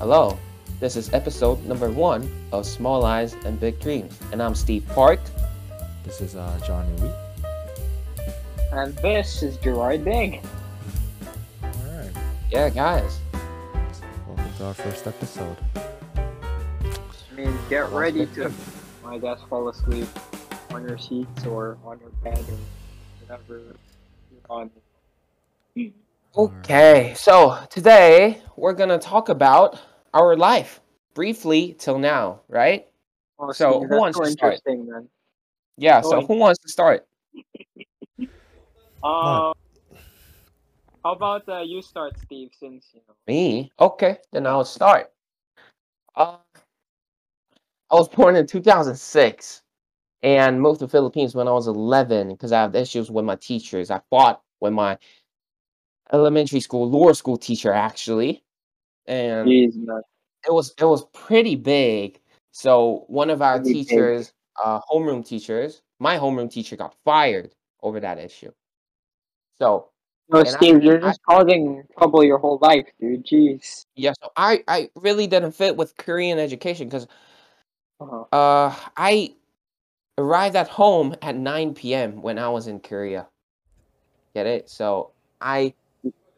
Hello, this is episode number one of Small Eyes and Big Dreams, and I'm Steve Park. This is uh, Johnny Wee. And this is Gerard Big. Alright, Yeah, guys. welcome to our first episode. I mean, get ready to, I guess, fall asleep on your seats or on your bed or whatever you're on. Okay, so today we're gonna talk about our life briefly till now, right? Oh, So, Steve, who wants so to start? interesting, man. Yeah, Go so who wants to start? Um, how about uh, you start, Steve, since you know. Me? Okay, then I'll start. Uh, I was born in 2006 and moved to Philippines when I was 11 because I have issues with my teachers. I fought with my elementary school, lower school teacher actually, and Jeez, it was it was pretty big. So one of our Pretty big. teachers, uh, homeroom teachers, my homeroom teacher got fired over that issue. So No, And I- Steve, you're I- just causing trouble your whole life, dude. Jeez. yeah, so I I really didn't fit with Korean education because Uh-huh. uh I arrived at home at 9 p.m. when I was in Korea. Get it? So I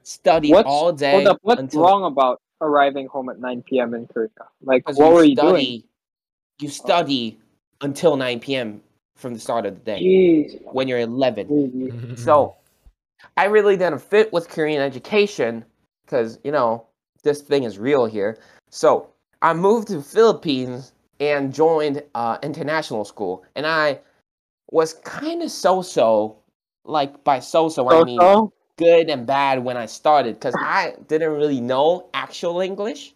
studied What's- all day. Hold up, what's until, wrong about arriving home at 9 p.m. in Korea? Like, because what were you doing? You study until 9 p.m. from the start of the day Jeez. when you're 11. Mm-hmm. So I really didn't fit with Korean education because, you know, this thing is real here. So I moved to Philippines and joined uh, international school. And I was kind of so-so. Like by so-so, I mean So-so? Good and bad when I started because I didn't really know actual English.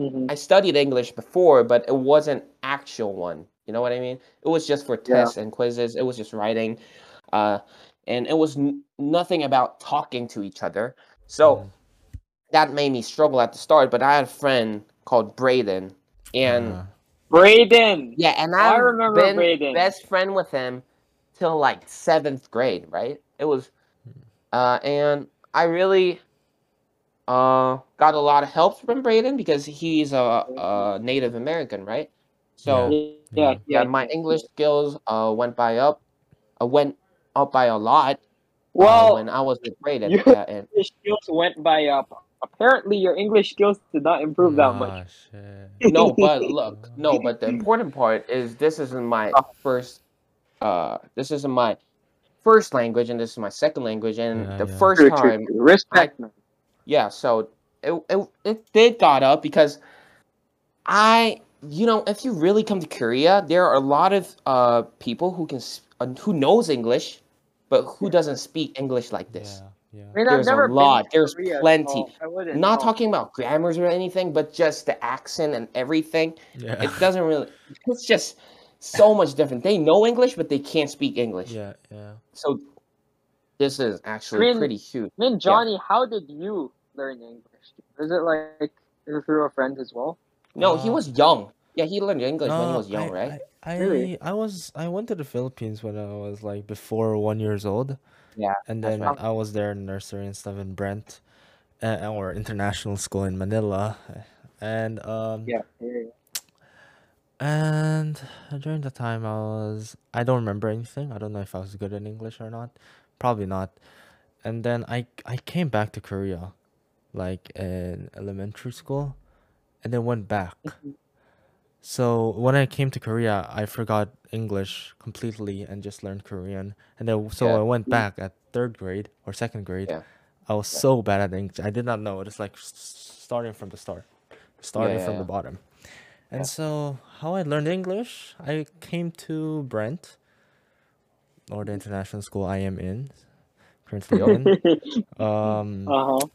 Mhm. I studied English before, but it wasn't actual one. You know what I mean? It was just for Yeah. tests and quizzes. It was just writing, uh, and it was n- nothing about talking to each other. So Mm. that made me struggle at the start. But I had a friend called Braden, and Uh, Braden! yeah, and I I've remember been Braden. best friend with him till like seventh grade. Right? It was, uh, and I really. Uh, got a lot of help from Braden because he's a, a Native American, right? So yeah, yeah, yeah, my English skills uh went by up, uh, went up by a lot. uh, Well, when I was with Braden, you- yeah, and your skills went by up. Apparently, your English skills did not improve that much. shit. no, but look, no, but the important part is this isn't my Oh. first, uh, this isn't my first language, and this is my second language, and Yeah, the yeah. first True, true, time, true. Respect, man. yeah, so it, it it did got up because I, you know, if you really come to Korea, there are a lot of uh people who can uh, who knows English, but who doesn't speak English like this. Yeah, yeah. I mean, There's I've a never been lot. to There's Korea, plenty. I wouldn't Not know. talking about grammars or anything, but just the accent and everything. Yeah. It doesn't really. It's just so much different. They know English, but they can't speak English. yeah, yeah. So this is actually mean- pretty huge. I mean, Johnny, how did you learn English? Is it like through a friend as well? No, he Uh, was young. Yeah, he learned English when he was young, I, right? I, I, Really? I was I went to the Philippines when I was like before one years old. Yeah, And then right. I was there in nursery and stuff in Brent, uh, or international school in Manila, and um Yeah. yeah, yeah. And during the time I was I don't remember anything. I don't know if I was good in English or not. Probably not. And then I I came back to Korea, like in elementary school, and then went back. Mm-hmm. So when I came to Korea, I forgot English completely and just learned Korean. And then so Yeah. I went mm-hmm. back at third grade or second grade. Yeah. I was so bad at English. I did not know. It. It's like starting from the start, starting yeah, from yeah. the bottom. And Yeah. so how I learned English, I came to Brent, or the international school I am in, currently in, um, uh huh.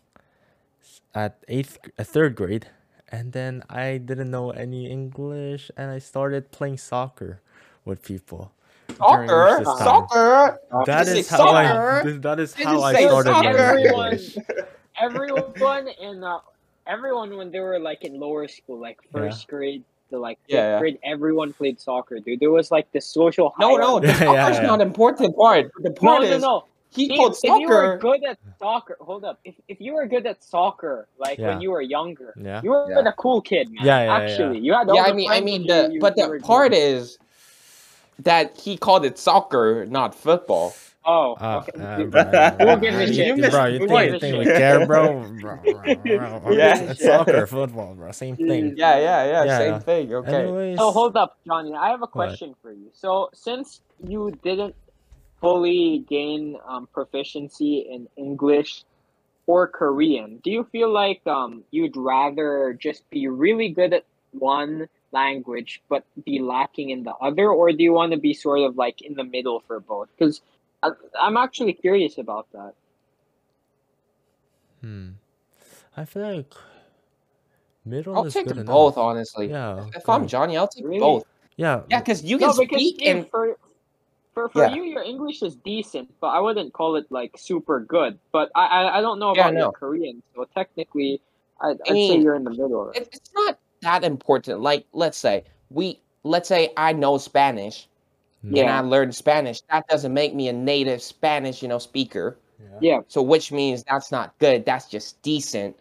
at eighth, g- uh, third grade, and then I didn't know any English, and I started playing soccer with people. Soccer, soccer. That Did you is say how I. soccer? th- That is how I started soccer? learning Everyone, English. everyone in uh, everyone when they were like in lower school, like Yeah. first grade to like Yeah, fifth yeah. grade, everyone played soccer, dude. There was like the social. No, no, hierarchy. the Yeah, yeah, soccer's yeah. not important part. The no, part no, is no. he See, called if you were soccer. good at soccer, hold up. If, if you were good at soccer, like Yeah. when you were younger, Yeah. you were Yeah. the cool kid, man. Yeah, yeah, yeah. Actually, you had all Yeah, I mean, I mean the you, you- but you the part good. is that he called it soccer, not football. Oh, Uh, okay. uh, bro, We'll give a you, shit. you- bro, you We'll think, give you a think we care, bro? Bro, bro, bro. Yeah. It's soccer, football, bro. Same thing. Yeah, yeah, yeah, Yeah. same thing. Okay. Anyways, So hold up, Johnny. I have a question for you. So since you didn't fully gain um, proficiency in English or Korean, do you feel like um, you'd rather just be really good at one language but be lacking in the other, or do you want to be sort of like in the middle for both? Because I'm actually curious about that. hmm. I feel like middle I'll is take good them enough. both, honestly. Yeah. If I'm. Johnny, I'll take Really? both. Yeah. Yeah, because you can No, because speak and for for for Yeah. you, your English is decent, but I wouldn't call it like super good. But I I, I don't know Yeah, about your. Korean, so technically, I'd, I'd say mean, you're in the middle. it's not that important. Like, let's say we, let's say I know Spanish and Yeah. I learned Spanish. That doesn't make me a native Spanish, you know, speaker. Yeah. Yeah, So, which means that's not good. That's just decent.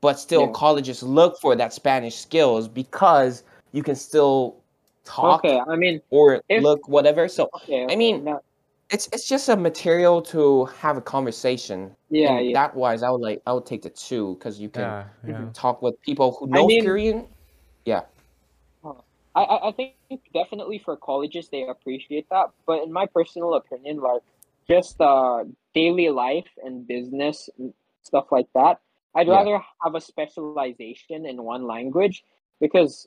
But still, Yeah. colleges look for that Spanish skills because you can still talk okay. I mean, or if- look whatever. So, okay. I mean, no- it's it's just a material to have a conversation. yeah, and yeah. That wise, I would like I would take the two because you can Yeah. Yeah. talk with people who I know mean- Korean. I, I I think definitely for colleges they appreciate that, but in my personal opinion, like just uh daily life and business and stuff like that, I'd Yeah. rather have a specialization in one language because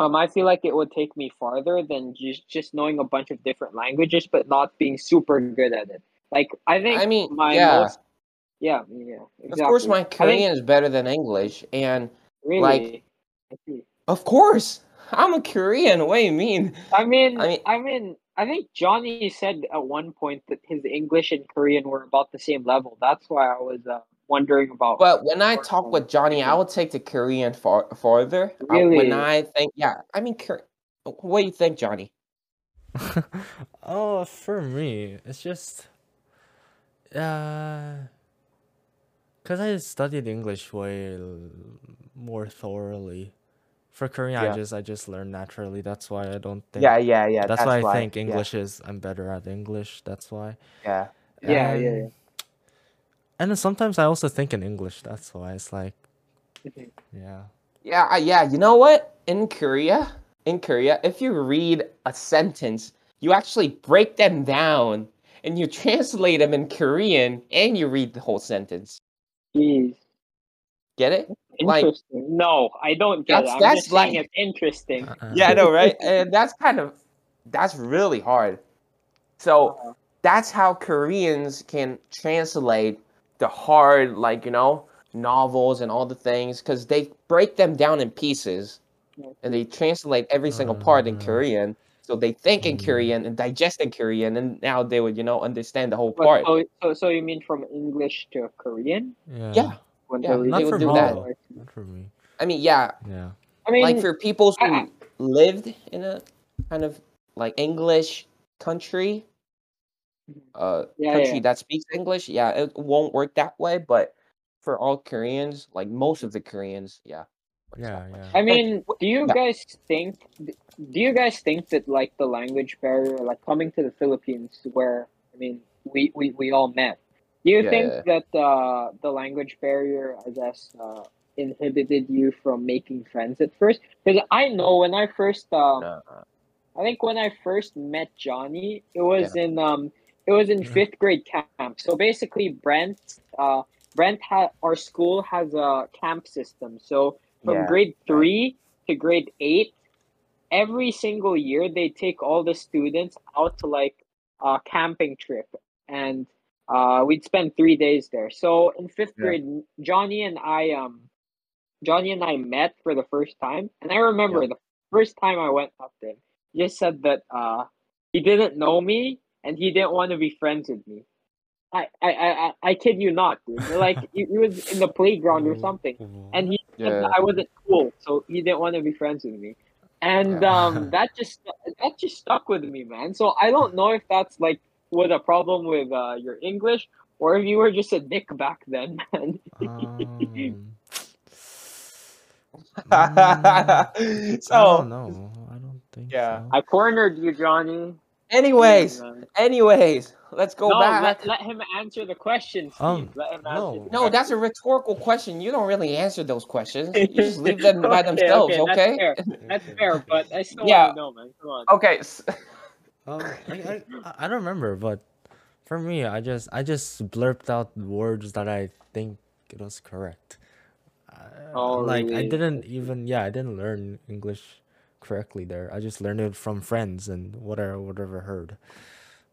um I feel like it would take me farther than just just knowing a bunch of different languages but not being super good at it. Like I think I mean, my yeah. most yeah yeah exactly. Of course, my I think- Korean is better than English, and really like- of course, I'm a Korean. What do you mean? I mean, I I mean- mean, I mean, I think Johnny said at one point that his English and Korean were about the same level. That's why I was uh, wondering about. But when I talk with Johnny, I yeah. would take the Korean far farther. Uh, Really? when I think, yeah, I mean, what do you think, Johnny? oh, for me, it's just, uh, cause I studied English way more thoroughly. For Korean, Yeah. I just I just learned naturally. That's why I don't think. Yeah, yeah, yeah. That's, why I think yeah, English is I'm better at English. That's why. Yeah, Yeah, yeah, And- yeah. And then sometimes I also think in English. That's why it's like, Mhm. yeah. yeah, yeah. You know what? In Korea, in Korea, if you read a sentence, you actually break them down and you translate them in Korean, and you read the whole sentence. Jeez. Get it? Like- Interesting. no, I don't get That's- it. I'm that's just saying like- it's interesting. Uh-uh. Yeah, I know, right? and that's kind of that's really hard. So Uh-huh. that's how Koreans can translate the hard, like you know, novels and all the things, because they break them down in pieces and they translate every single part in Uh. Korean. So they think in Mm. Korean and digest in Korean, and now they would, you know, understand the whole But, part. so, so, so you mean from English to Korean? Yeah. Yeah. When Yeah, they're Not would for do me. that. Not for me. I mean, yeah, Yeah. I mean, like for people who I- I- lived in a kind of like English country, uh, Yeah, country yeah. that speaks English, yeah, it won't work that way. But for all Koreans, like most of the Koreans, yeah. Yeah, yeah. I mean, do you yeah. guys think do you guys think that like the language barrier, like coming to the Philippines where I mean we, we, we all met, do you Yeah, think yeah. that uh, the language barrier I guess uh, inhibited you from making friends at first? Because I know when I first um, No, I think when I first met Johnny, it was in um it was in fifth grade camp. So basically Brent uh Brent had our school has a camp system. So from Yeah, grade three to grade eight, every single year they take all the students out to like a camping trip and uh we'd spend three days there. So in fifth Yeah. grade Johnny and I um Johnny and I met for the first time and I remember Yeah. the first time I went up there he just said that uh he didn't know me and he didn't want to be friends with me. I I I, I, I kid you not, dude. Like he, he was in the playground or something, and he said Yeah. that I wasn't cool, so he didn't want to be friends with me. And Yeah. um, that just that just stuck with me, man. So I don't know if that's like was a problem with uh, your English, or if you were just a dick back then, man. Um, Mm, so I don't know. I don't think Yeah. so. I cornered you, Johnny. anyways, Man. anyways, let's go no, back. let, let him answer the question, Steve. Um, let him no. answer. No, that's a rhetorical question. You don't really answer those questions. You just leave them by themselves, okay, okay? That's fair. That's fair, but I still Yeah. want to know, man. Come on. Okay. s- Um, I, I, I- I don't remember, but for me, I just I just blurped out words that I think it was correct. Uh, Oh, like I didn't even yeah I didn't learn English correctly there. I just learned it from friends and whatever whatever heard.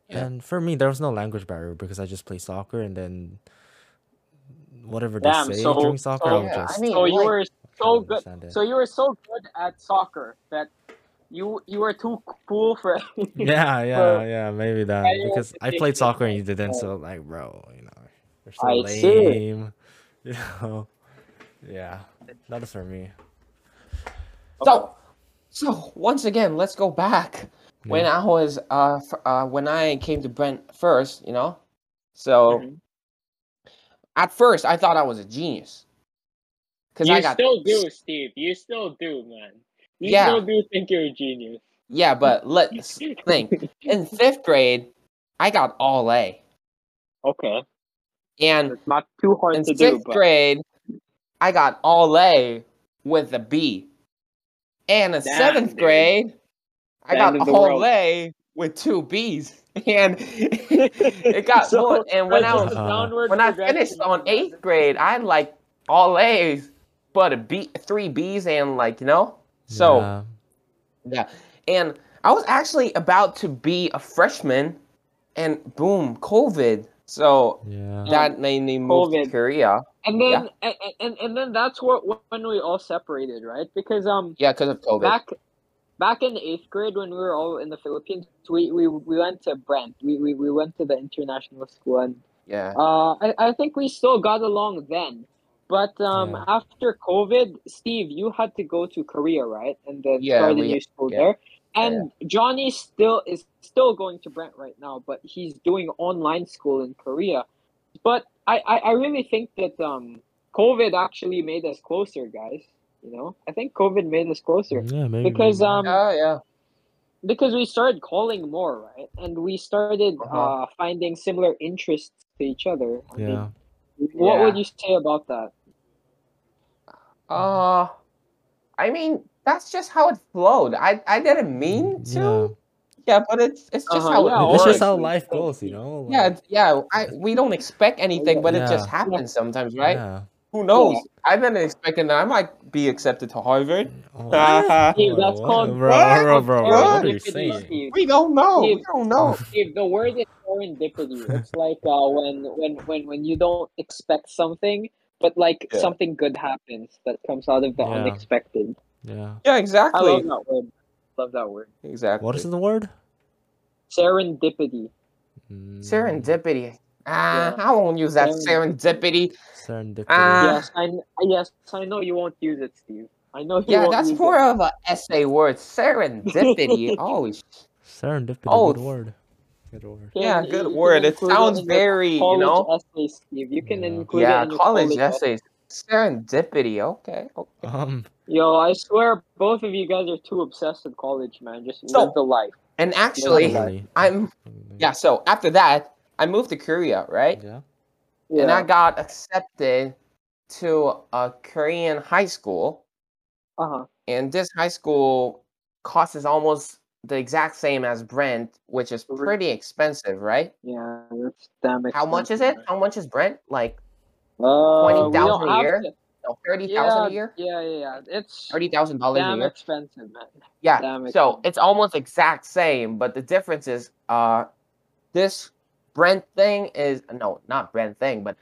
Yeah. And for me, there was no language barrier because I just play soccer and then whatever they Damn, say so- during soccer, so- I'll Yeah, I just mean, So you like- were so good. So you were so good at soccer that you you were too cool for. yeah, yeah, for- yeah, maybe that you because I played soccer and you didn't, so like, bro, you know, you're so I see. lame. You know, yeah, that is for me. So, so once again, let's go back when I was uh, f- uh when I came to Brent first. You know, so Mhm. at first I thought I was a genius because You I got still do, Steve. You still do, man. You Yeah. still do think you're a genius. yeah, but let's think. In fifth grade, I got all A, okay, and it's not too hard in to do, sixth but grade, I got all A with a B, and in Damn, seventh dude. grade, I got end of the all world. A with two B's, and it got So, more. And when I was Uh, when I finished on eighth grade, I had like all A's, but a B, three B's, and like you know, so Yeah. yeah. And I was actually about to be a freshman, and boom, COVID. So yeah, that made me move to Korea. And then and, and and then that's what when we all separated, right? Because um Yeah, because of COVID. back back in eighth grade when we were all in the Philippines, we we, we went to Brent. We, we we went to the international school and yeah. uh I, I think we still got along then. But um Yeah. after COVID, Steve, you had to go to Korea, right? And then Yeah, start a we- new school yeah. there. And Johnny still is still going to Brent right now, but he's doing online school in Korea. But I, I, I really think that um COVID actually made us closer, guys. You know, I think COVID made us closer yeah, maybe because maybe. um Yeah, yeah. because we started calling more, right? And we started Uh-huh. uh finding similar interests to each other. I mean, yeah, what would you say about that? Uh, I mean, that's just how it flowed. I, I didn't mean to. Yeah, but it's it's just Uh-huh, how yeah, it It's works. just how life goes, you know. Yeah, like, it's- yeah. I we don't expect anything, but it just happens sometimes, right? Yeah. Who knows? I didn't expecting that I might be accepted to Harvard. Steve, that's what- called bro, What? bro, bro, bro, What are you saying? We don't know. We don't know. Steve, the word is serendipity. It's like uh, when when when when you don't expect something, but like Yeah. something good happens that comes out of the Yeah. unexpected. Yeah. Yeah, exactly. I exactly. love that word. Love that word. Exactly. What is the word? Serendipity. Mm, Serendipity. Ah, Yeah. I won't use that serendipity. Serendipity. Ah. yes, I yes, I know you won't use it, Steve. I know you Yeah, won't that's use more it. of an essay word. Serendipity. oh, Serendipity. Oh, Good word. Good word. Can- yeah, good word. It include it sounds very, you know. essay, Steve. You can Yeah. include Yeah, it in your college college essays. Serendipity. Okay. Okay. Um. Yo, I swear, both of you guys are too obsessed with college, man. Just So- live the life. And actually, Really? really. I'm yeah. So after that, I moved to Korea, right? Yeah. And I got accepted to a Korean high school. Uh huh. and this high school cost is almost the exact same as Brent, which is pretty expensive, right? Yeah, that's damn How much is it? How much is Brent? Like man. Uh, 20,000 a year? to- no, thirty thousand Yeah, a year, yeah, yeah, yeah. It's thirty thousand dollars a damn year. expensive, man. Yeah. damn So expensive. it's almost exact same, but the difference is, uh, this Brent thing is no, not Brent thing, but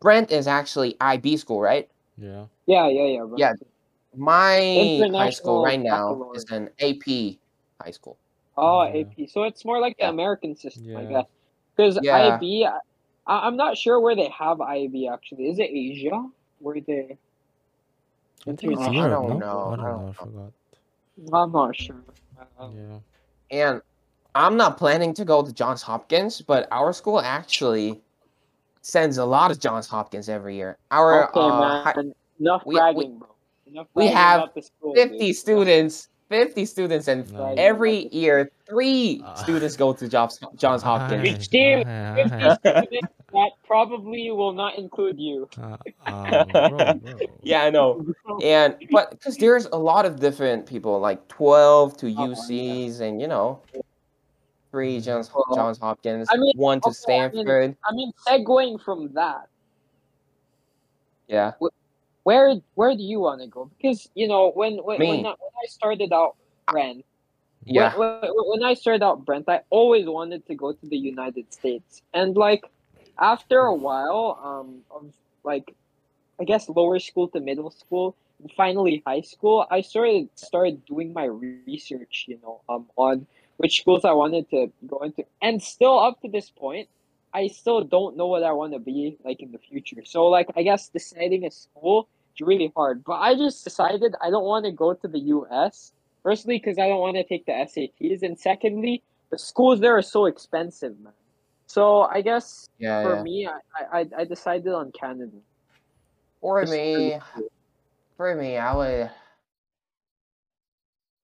Brent is actually IB school, right? Yeah. Yeah, yeah, yeah. Bro. Yeah. My high school right now baccalaureate. is an AP high school. Oh, Yeah. AP. So it's more like the American system, I guess. Because Yeah. IB, I, I'm not sure where they have IB actually. Is it Asia? Where they? I think it's I Europe. don't no? know, I I don't don't know. I forgot. I'm not sure. Yeah. And I'm not planning to go to Johns Hopkins, but our school actually sends a lot of Johns Hopkins every year. Our okay, uh, man. hi- Enough we- we- bragging, bro. Enough we bragging have school, 50 dude. students, 50 students, and Nice. every year three Uh, students go to Johns Johns Hopkins. Which team? 50 aye, students that probably will not include you. uh, um, bro, bro. Yeah, I know. And but because there's a lot of different people, like 12 to Oh, yeah. UCs, and you know, three Johns Well, Johns Hopkins, I mean, one to okay, I mean- Stanford. I mean, segueing from that, Yeah. where where do you want to go? Because you know, when when when I, when I started out Brent, Yeah. when, when, when I started out Brent, I always wanted to go to the United States, and like after a while, um, of like I guess lower school to middle school, finally high school, I started started doing my research, you know, um, on which schools I wanted to go into, and still up to this point, I still don't know what I want to be like in the future. So like I guess deciding a school is really hard. But I just decided I don't want to go to the US. Firstly, because I don't want to take the SATs, and secondly, the schools there are so expensive, man. So I guess Yeah. for yeah. me, I, I I decided on Canada. For me, for me, I would.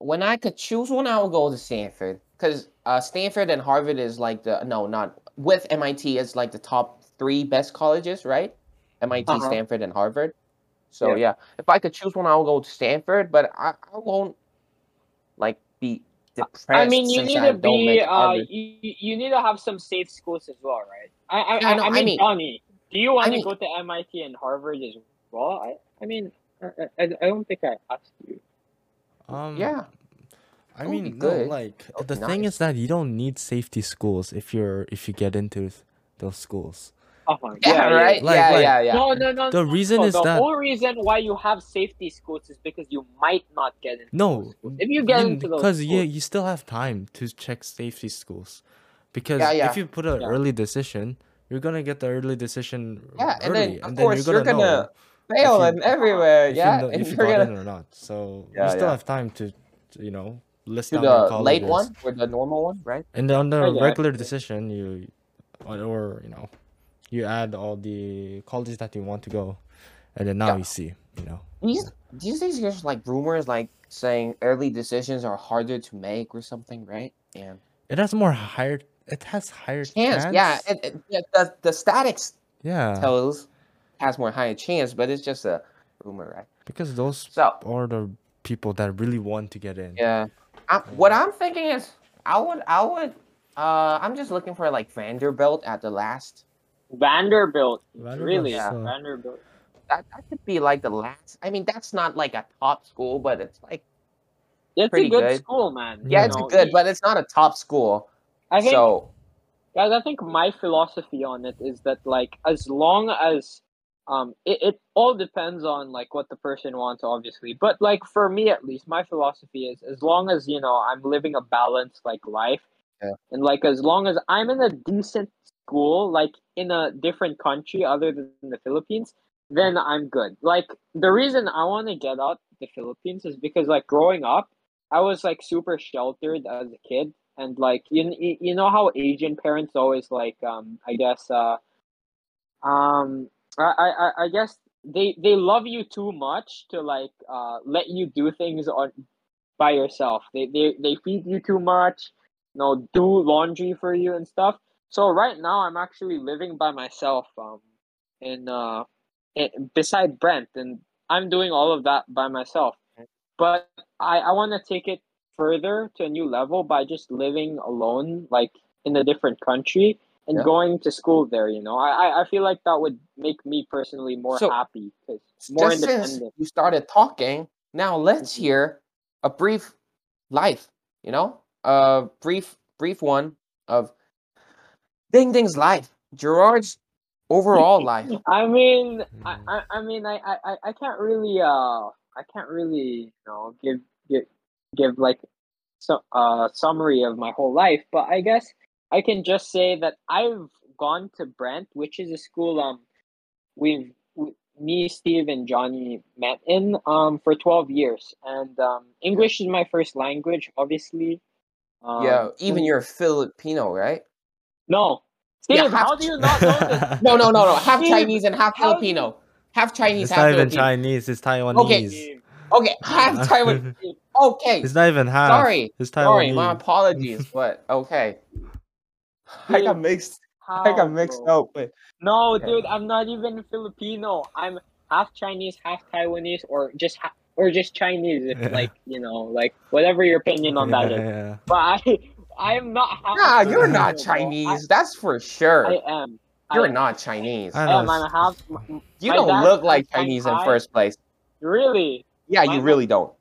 When I could choose one, I would go to Stanford because uh, Stanford and Harvard is like the no, not with MIT is like the top three best colleges, right? MIT, Uh-huh. Stanford, and Harvard. So Yeah. yeah. if I could choose one, I would go to Stanford, but I, I won't like be depressed. I mean, you need I to be uh, you, you need to have some safe schools as well, right? I I, Yeah, I, no, I I mean, mean- Johnny, do you want to mean- go to MIT and Harvard as well? I I mean, I, I, I don't think I asked you. Um, yeah, I It would mean, no, good. like would the be thing nice. is that you don't need safety schools if you're if you get into those schools. Oh my yeah, right, Like- yeah, like- yeah, yeah. No, no, no. The no, reason no. is the that whole reason why you have safety schools is because you might not get into no, those. If you get into those because you schools, you still have time to check safety schools, because Yeah, yeah. if you put an Yeah. early decision, you're gonna get the early decision Yeah, and then, of course, you're you're gonna, gonna know fail you- and everywhere, if yeah, you know, if you you're got gonna in or not. So Yeah, you still yeah. have time to, to, you know, list do down your the late one or the normal one, right? And on the I get it. regular decision, you, or, or you know, you add all the colleges that you want to go, and then now Yeah. you see, you know. These these days there's like rumors like saying early decisions are harder to make or something, right? And It has more higher. It has higher chance, chance. yeah, it, it, yeah, the the statics yeah. tells has more higher chance, but it's just a rumor, right? Because those So are the people that really want to get in. yeah, I, what I'm thinking is I would I would uh I'm just looking for like Vanderbilt at the last. Vanderbilt, Vanderbilt's, really, uh, Vanderbilt. That, that could be like the last. I mean, that's not like a top school, but it's like It's pretty a good, good. school, man. yeah, you it's know, good, y- but it's not a top school. I think so guys i think my philosophy on it is that like as long as um it, it all depends on like what the person wants obviously. But like for me at least my philosophy is as long as you know i'm living a balanced like life Yeah. and like as long as i'm in a decent school like in a different country other than the philippines then i'm good. Like the reason i want to get out the philippines is because like growing up i was like super sheltered as a kid. And like you, you you know how Asian parents always like um I guess uh um I I I guess they they love you too much to like uh let you do things on by yourself. They they they feed you too much, you know, do laundry for you and stuff. So right now I'm actually living by myself um in uh in, beside Brent and I'm doing all of that by myself. But I I want to take it further to a new level by just living alone, like in a different country and Yeah. going to school there. You know, I I- I feel like that would make me personally more So, happy because more just since independent. you started talking, now let's Mhm. hear a brief life. You know, a brief brief one of Ding Ding's life, Gerard's overall life. I mean, I, Mm. I, I mean, I, I, I- I can't really, uh, I can't really, you know, give, give, give like, so, uh, summary of my whole life. But I guess I can just say that I've gone to Brent, which is a school, um, we've, we, me, Steve, and Johnny met in, um, for twelve years, and um, English is my first language, obviously. Um, yeah, even you're Filipino, right? No, Steve, Yeah, half how do you not know this? No, no, no, no. Half Steve, Chinese and half Filipino. Half Chinese, It's half not even Filipino. Chinese. It's Taiwanese. Steve, Okay, half Taiwan. Okay, It's not even half. Sorry, It's sorry, my apologies, but okay. I got mixed. how, I got mixed bro? up. But No, Okay. dude, I'm not even Filipino. I'm half Chinese, half Taiwanese, or just ha- or just Chinese. If Yeah. like you know, like whatever your opinion on that is. Yeah, But I, I am not. Half nah, you're not Filipino, bro. Chinese. That's for sure. I, I am. you're I, not Chinese. I I am. I'm half. You don't look like Chinese in first place. Really? Yeah, My you mom- really don't.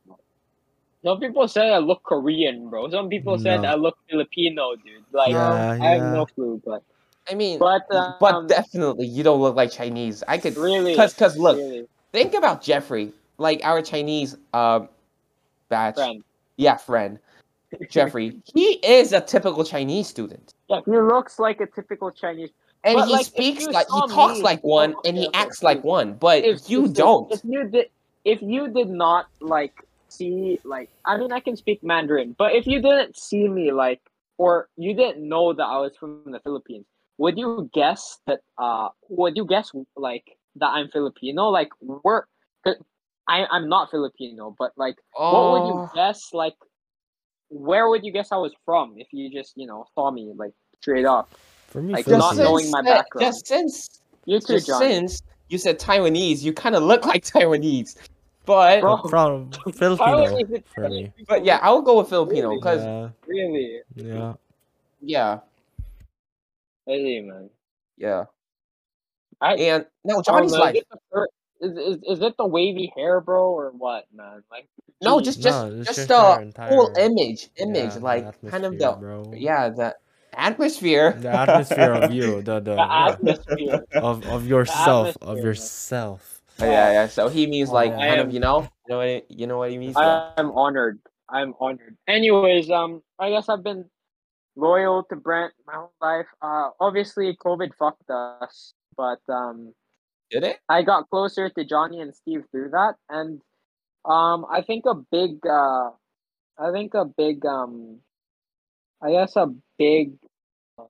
Some people said I look Korean, bro. Some people said I look Filipino, dude. Like Yeah, I have yeah. no clue, but I mean, but um, but definitely you don't look like Chinese. I could really, cause cause look, really, think about Jeffrey, like our Chinese um batch. friend. Yeah, friend. Jeffrey. he is a typical Chinese student. Yeah, he looks like a typical Chinese. And But, he like, speaks like he talks me- like one and he okay, okay, acts like one, but If you if- don't. If you did, if you did not like see, like, I mean, I can speak Mandarin, but if you didn't see me, like, or you didn't know that I was from the Philippines, would you guess that? Uh, would you guess like that I'm Filipino? Like, we're, 'cause I I'm not Filipino, but like, what would you Oh, guess? Like, where would you guess I was from if you just you know saw me like straight up? For me, Like, just not Philippines- knowing since my that- background. Just since You too, just John. since you said Taiwanese, you kind of look like Taiwanese. But Bro. from Filipino for me. but yeah, I would go with Filipino Really? because Yeah, really, yeah. yeah, really, man. yeah. I And no, Oh, Johnny's man, like Is it, the is, is, is it the wavy hair, bro, or what, man? Like, no, just just No, just just the entire- whole image, image, Yeah, like kind of the bro. yeah the atmosphere. The atmosphere of you, the the, the atmosphere. of of yourself, of yourself. Oh, yeah, yeah. So he means like Oh, kind I of you know, you know what he- you know what he means. Yeah. I'm honored. I'm honored. Anyways, um, I guess I've been loyal to Brent my whole life. Uh, obviously, COVID fucked us, but um, Did it? I got closer to Johnny and Steve through that, and um, I think a big, uh, I think a big, um, I guess a big, um,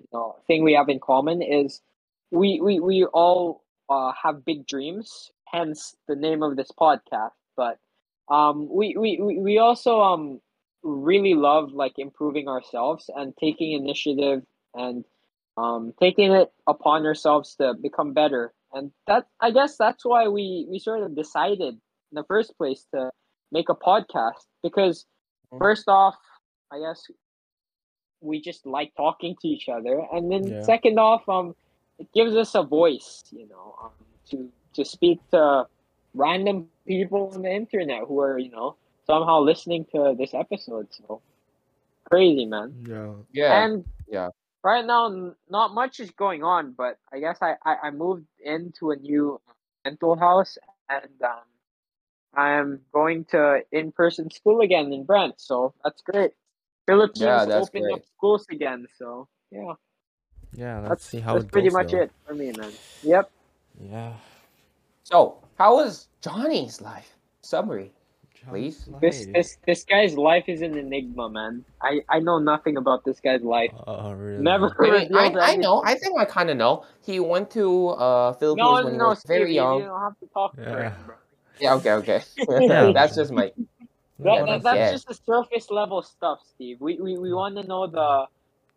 you know, thing we have in common is we we we all uh, have big dreams. Hence the name of this podcast. But um, we we we also um really love like improving ourselves and taking initiative and um, taking it upon ourselves to become better. And that I guess that's why we we sort of decided in the first place to make a podcast because Mhm. first off, I guess we just like talking to each other, and then Yeah. second off, um, it gives us a voice, you know, um, to to speak to random people on the internet who are you know somehow listening to this episode. So crazy, man. Yeah. Yeah. And yeah. right now, n- not much is going on, but I guess I, I, I moved into a new mental house and um, I'm going to in person school again in Brent, so that's great. Philippines Yeah, that's opened up schools again, so yeah, Yeah. Let's that's, see how that's it pretty goes, much though. it for me, man. Yep. Yeah. So how was Johnny's life? Summary. Please? John's This life. this this guy's life is an enigma, man. I I know nothing about this guy's life. Oh, really? Never I, mean, I, I know. I think I kind of know. He went to uh Philippines No, when he no, was very young. You don't have to talk for Yeah. him, bro. Yeah. Okay. Okay. Yeah. That's just my. That, that, that's get. just the surface level stuff, Steve. We we, we want to know the,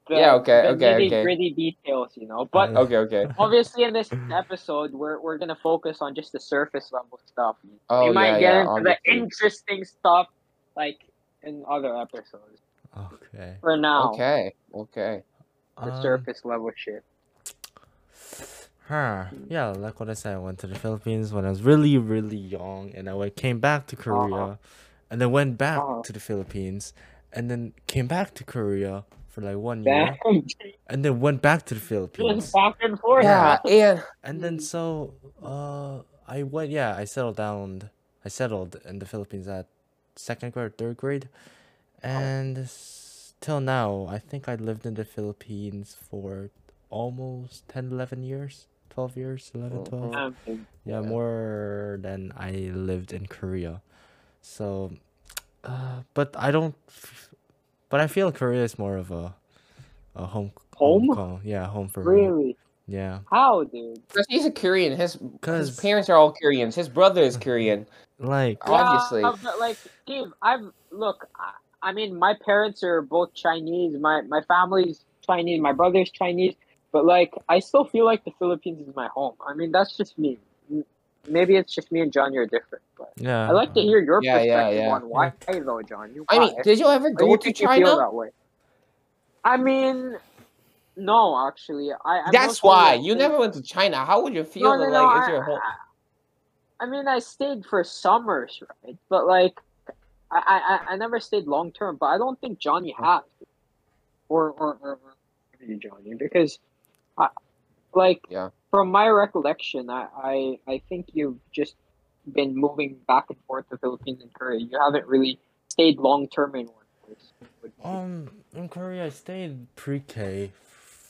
the Yeah, okay, the okay, nitty okay. gritty details, you know. But Uh, Okay. Okay. obviously, in this episode, we're we're gonna focus on just the surface level stuff. Oh we might yeah. get yeah. into the interesting stuff like in other episodes. Okay. For now, Okay. Okay. the Um, surface level shit. Huh. Yeah, like what I said, I went to the Philippines when I was really, really young, and I came back to Korea, and then went back Uh-huh. to the Philippines, and then came back to Korea for like one year, and then went back to the Philippines, back and forth. Yeah. And and then so uh, I went. Yeah, I settled down. I settled in the Philippines at second grade, third grade, and s- till now, I think I lived in the Philippines for almost 10, 11 years. 12 years, 11, 12. Mhm. Um, Yeah, Yeah. more than I lived in Korea. So, uh, but I don't f- But I feel Korea is more of a a home Home? call. Yeah, home for me. Really? Yeah, How, dude? Because he's a Korean. His his parents are all Koreans. His brother is Korean. like Obviously. Yeah, but like, Steve, I've look. I, I mean, my parents are both Chinese. My my family's Chinese. My brother's Chinese. But like, I still feel like the Philippines is my home. I mean, that's just me. M- Maybe it's just me and John. You're different. But yeah. I like to hear your Yeah, yeah, perspective yeah. on why though, John. You I mean, did you ever Why go you to think you feel China? that way? I mean, no, actually, I. I That's why you stayed- never went to China. How would you feel No, that no, no. like it's I, your home? I, I mean, I stayed for summers, right? But like, I I, I never stayed long term. But I don't think Johnny uh-huh. has, or or or, or Johnny, because, I, like, Yeah. From my recollection, I, I I think you've just been moving back and forth to Philippines and Korea. You haven't really stayed long term in one place. Um, in Korea, I stayed pre-K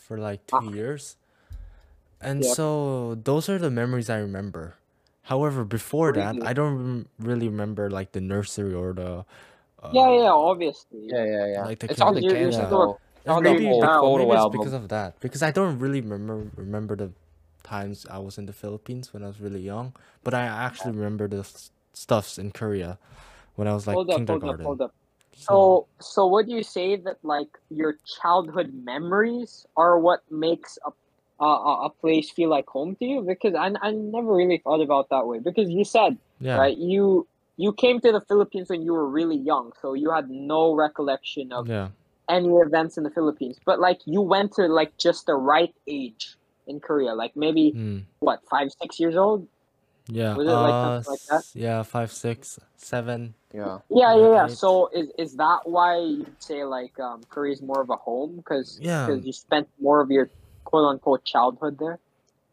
for like Ah. two years, and Yep. so those are the memories I remember. However, before that, I don't really remember like the nursery or the. Uh, yeah, yeah, obviously. Yeah, yeah, yeah. Like the it's all the kids- You're- you're kids yeah. still a- though. It's all the maybe, whole photo maybe it's album. because of that. Because I don't really remember remember the times I was in the Philippines when I was really young, but I actually remember the stuffs in Korea when I was like hold up, hold kindergarten. up, hold up. So, So, would you say that like your childhood memories are what makes a a, a a place feel like home to you? Because I, I never really thought about that way. Because you said yeah, right, you you came to the Philippines when you were really young, so you had no recollection of yeah, any events in the Philippines. But like you went to like just the right age in Korea, like maybe mm, what five six years old. yeah. Was it like uh, something like that? Yeah, five, six, seven. Yeah. Yeah, yeah, yeah. Right. So is is that why you'd say like um Korea is more of a home because Yeah. you spent more of your quote unquote childhood there?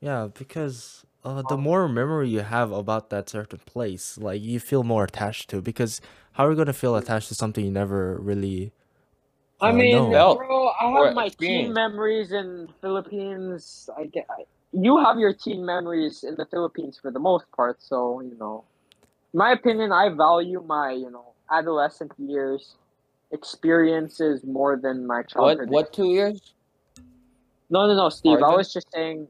Yeah, because uh, the Oh. more memory you have about that certain place, like you feel more attached to. Because how are you gonna feel attached to something you never really? I uh, mean, know? Felt bro, I or have my teen memories in Philippines. I get I, you have your teen memories in the Philippines for the most part. So you know, my opinion, I value my you know adolescent years experiences more than my childhood. What? Two years? No, no, no, Steve. I was just saying.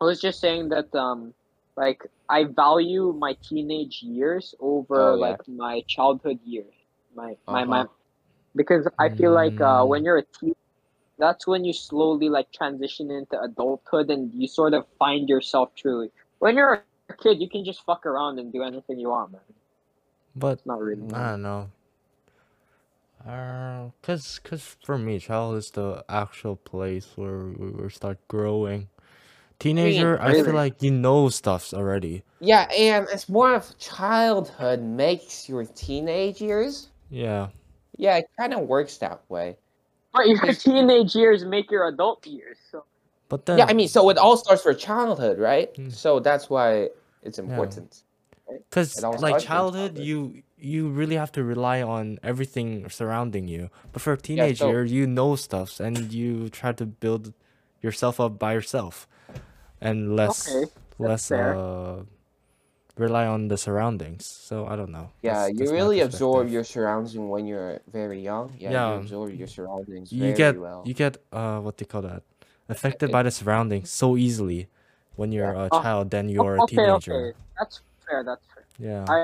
I was just saying that um, like I value my teenage years over Oh, yeah. like my childhood years. My my my, Uh-huh. Because I feel like uh, Mm. when you're a teen, that's when you slowly like transition into adulthood and you sort of find yourself truly. When you're a kid, you can just fuck around and do anything you want, man. But It's not really. I don't know. Uh, cause, cause for me, childhood is the actual place where we will start growing. Teenager, I, feel really? like you know stuffs already. Yeah, and it's more of childhood makes your teenage years. Yeah, Yeah, it kind of works that way. But your teenage years make your adult years. So but then Yeah, I mean, so it all starts for childhood, right? Hmm. So that's why it's important. Cause It all like childhood, childhood. you you really have to rely on everything surrounding you. But for a teenage so- year, you know stuffs and you try to build yourself up by yourself, and less Okay, less fair. uh rely on the surroundings. So I don't know. Yeah, That's- you that's really absorb your surroundings when you're very young. Yeah, Yeah. you absorb your surroundings You very get well. you get uh what they call that affected by the surroundings so easily when you're a Oh, child than you are a teenager. okay, that's fair. That's fair. Yeah. I,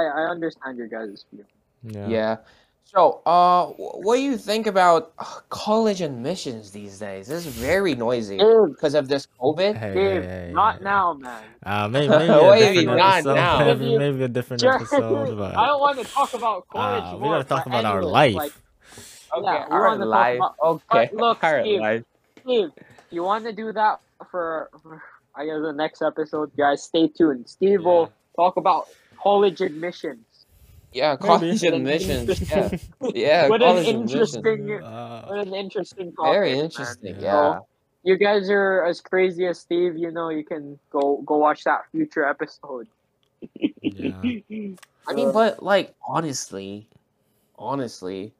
I I understand your guys' view. yeah. Yeah. So, uh, what do you think about uh, college admissions these days? This is very noisy because of this COVID. Hey, Dude, hey, hey, not hey. now, man. Uh, maybe, maybe a do you mean, different not episode. now? Maybe, maybe a different episode. But I don't want to talk about college uh, we gotta talk but about our life. Like, Okay, Yeah, our life. about- Okay, look, our Steve, life. Steve, you want to do that for, for I guess the next episode, guys? Stay tuned. Steve will talk about college admissions. Yeah, college What admissions. Yeah, yeah, what an college admissions. interesting, uh, what an interesting topic. Very interesting. man. Yeah. You guys are as crazy as Steve. You know, you can go go watch that future episode. Yeah. I mean, but like honestly, honestly,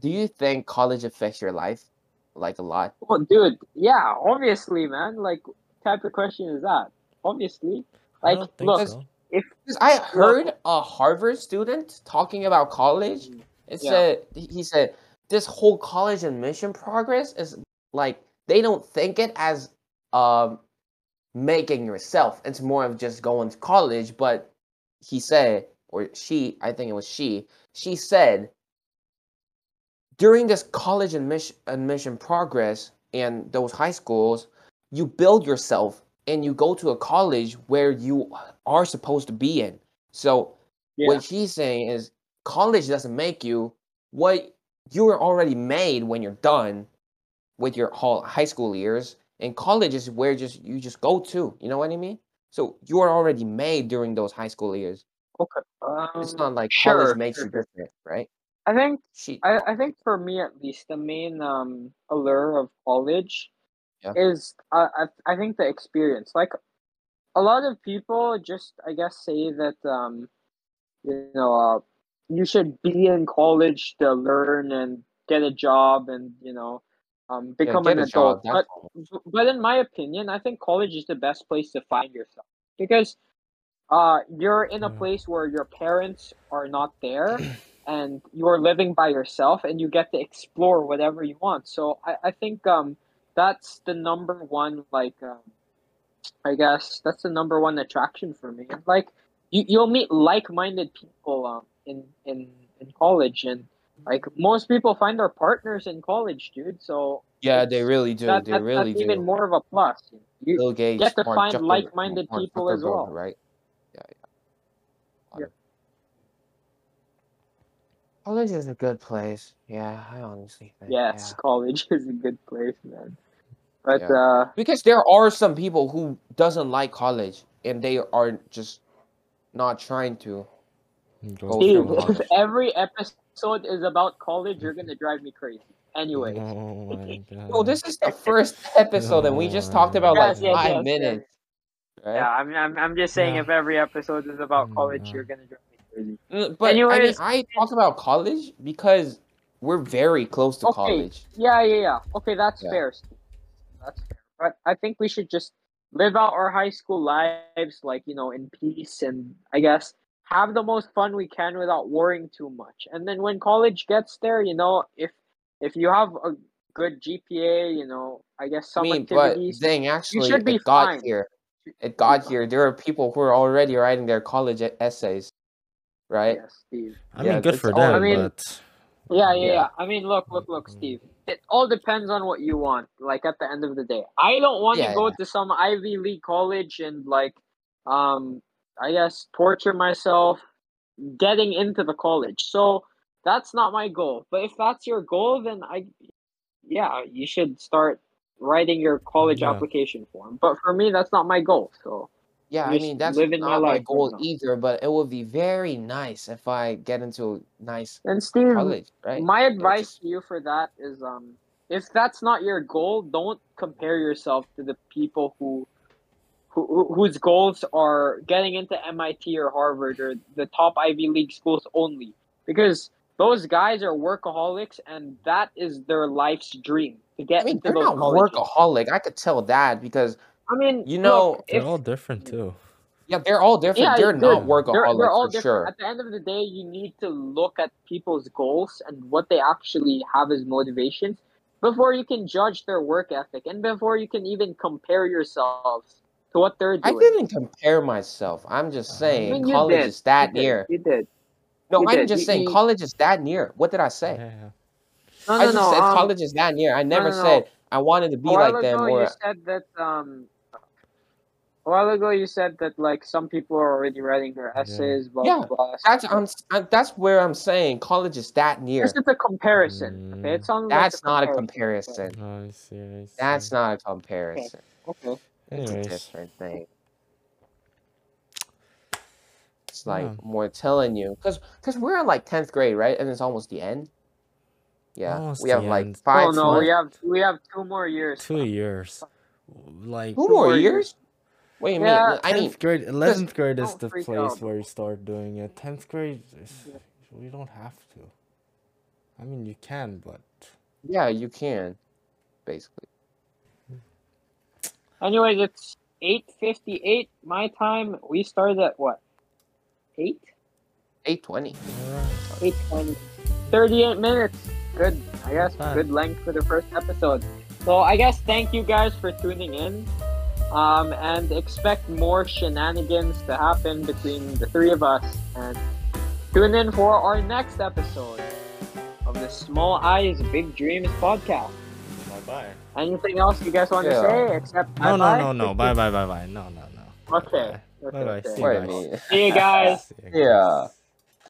do you think college affects your life like a lot? Well, dude, yeah, obviously, man. Like, type of question is that? Obviously, I like, don't think look, so. Because I heard a Harvard student talking about college, It Yeah. said he said this whole college admission progress is like they don't think it as um making yourself. It's more of just going to college. But he said, or she, I think it was she, she said during this college admission admission progress and those high schools, you build yourself and you go to a college where you are supposed to be in. So Yeah. what she's saying is college doesn't make you what you were already made when you're done with your whole high school years and college is where just you just go to you know what i mean so you are already made during those high school years Okay. Um, it's not like sure, college makes sure, you different right I think she I, I think for me at least the main um allure of college Yeah. is uh, I I think the experience. Like a lot of people just I guess say that um you know uh, you should be in college to learn and get a job and you know um become get an a job adult. But but in my opinion, I think college is the best place to find yourself because uh you're in a Yeah. place where your parents are not there and you're living by yourself and you get to explore whatever you want. So I, I think um that's the number one like um I guess that's the number one attraction for me. Like you you'll meet like minded people um in, in in college and like most people find their partners in college, dude. So yeah they really do that, they that- really that's do even more of a plus. You bill gates get to Mark find like-minded Mark people as well. right yeah college is a good place yeah i honestly think yes, yeah. college is a good place, man. But Yeah. uh because there are some people who doesn't like college and they are just not trying to Go Go Dude, if every episode is about college, you're gonna drive me crazy. Anyway. Oh. Well, this is the first episode, and we just talked about Yes, like yes, five yes, yes. minutes. Right? yeah, I'm, I'm, I'm just saying Yeah. if every episode is about Mm, college, you're gonna drive me crazy. Mm, But Anyways- I mean, I talk about college because we're very close to Okay. college. Yeah, yeah, yeah. Okay, that's Yeah. fair. Steve. That's fair. But I think we should just live out our high school lives, like you know, in peace, and I guess have the most fun we can without worrying too much. And then when college gets there, you know, if if you have a good GPA, you know, I guess I some mean, but activities. dang, actually, should be it got fine. here. It got here. There are people who are already writing their college essays, right? Yes, Steve. I Yeah, mean, good it's for all- them, I mean- but Yeah, yeah, Yeah. yeah. I mean, look, look, look, mm. Steve. It all depends on what you want. Like at the end of the day, I don't want to go yeah. to some Ivy League college and like, um, I guess torture myself getting into the college. So that's not my goal. But if that's your goal, then I, yeah, you should start writing your college Yeah. application form. But for me, that's not my goal. So Yeah, I Just mean that's living my not my life right goal now. either. But it would be very nice if I get into a nice and Steve, college, right? My advice just- to you for that is um if that's not your goal, don't compare yourself to the people who who who- whose goals are getting into MIT or Harvard or the top Ivy League schools only because those guys are workaholics and that is their life's dream to get I mean, into they're those not colleges. workaholic. I could tell that because I mean, You look, know, they're if all different too. yeah, they're all different. yeah, they're they're, not workaholics they're, they're all for different. sure. At the end of the day, you need to look at people's goals and what they actually have as motivations before you can judge their work ethic and before you can even compare yourselves to what they're doing. I didn't compare myself. I'm just I saying mean, college did. is that You did. near. You did. No, you I'm did. just You- saying you- college is that near. What did I say? Yeah. No, I no, just no. said um, college is that near. I never no, no. said I wanted to be like them ago, or you said that um. A while ago, you said that like some people are already writing their essays, blah Yeah, blah. blah. that's I'm, s- I, that's where I'm saying college is that near. This is a comparison. Okay, it Mm. sounds That's like not a comparison. comparison. I see. I see. That's not a comparison. Okay. It's a different thing. It's like Yeah. more telling you because because we're in like tenth grade, right? And it's almost the end. Yeah, Almost we have the like end. five Oh no, months. we have we have two more years. two years. Like Two two more more years? Years. What do you Yeah, mean? I mean, tenth grade, eleventh grade is the place out. where you start doing it. Tenth grade, is, Yeah. we don't have to. I mean, you can, but yeah, you can, basically. Hmm. Anyways, it's eight fifty eight my time. We started at what? Eight? Eight twenty. alright. Eight twenty. 38 minutes. Good, I guess, good length for the first episode. So I guess thank you guys for tuning in. Um, and expect more shenanigans to happen between the three of us. And tune in for our next episode of the Small Eyes Big Dreams podcast. Bye bye. Anything else you guys want Yeah. to say except No, no, bye-bye? no, no. Bye, bye, bye, bye. No, no, no. Okay. okay, Bye-bye. okay. See you What I guys. mean. See you guys. See you guys. Yeah.